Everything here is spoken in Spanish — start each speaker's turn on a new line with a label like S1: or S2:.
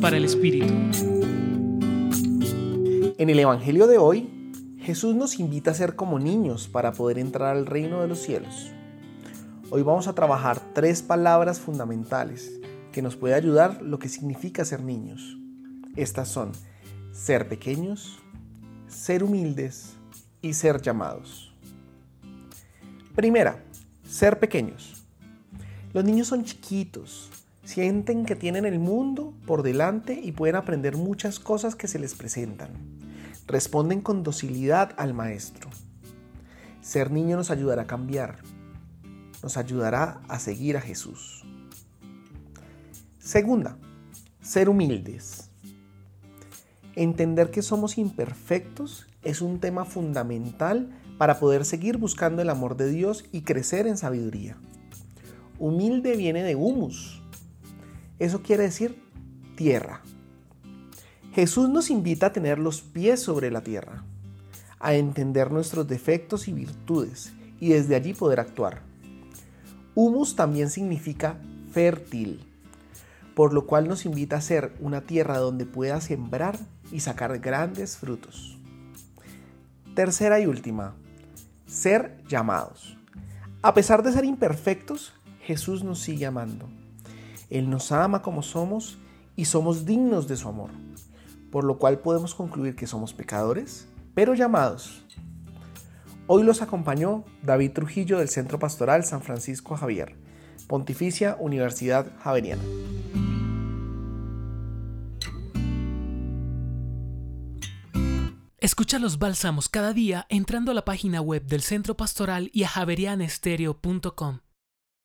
S1: Para el Espíritu.
S2: En el Evangelio de hoy, Jesús nos invita a ser como niños para poder entrar al reino de los cielos. Hoy vamos a trabajar tres palabras fundamentales que nos puede ayudar lo que significa ser niños. Estas son ser pequeños, ser humildes y ser llamados. Primera, ser pequeños. Los niños son chiquitos, sienten que tienen el mundo por delante y pueden aprender muchas cosas que se les presentan. Responden con docilidad al maestro. Ser niño nos ayudará a cambiar, nos ayudará a seguir a Jesús. Segunda, ser humildes. Entender que somos imperfectos es un tema fundamental para poder seguir buscando el amor de Dios y crecer en sabiduría. Humilde viene de humus. Eso quiere decir tierra. Jesús nos invita a tener los pies sobre la tierra, a entender nuestros defectos y virtudes y desde allí poder actuar. Humus también significa fértil, por lo cual nos invita a ser una tierra donde pueda sembrar y sacar grandes frutos. Tercera y última, ser llamados. A pesar de ser imperfectos, Jesús nos sigue amando. Él nos ama como somos y somos dignos de su amor, por lo cual podemos concluir que somos pecadores, pero llamados. Hoy los acompañó David Trujillo del Centro Pastoral San Francisco Javier, Pontificia Universidad Javeriana.
S1: Escucha los bálsamos cada día entrando a la página web del Centro Pastoral y a javerianestereo.com.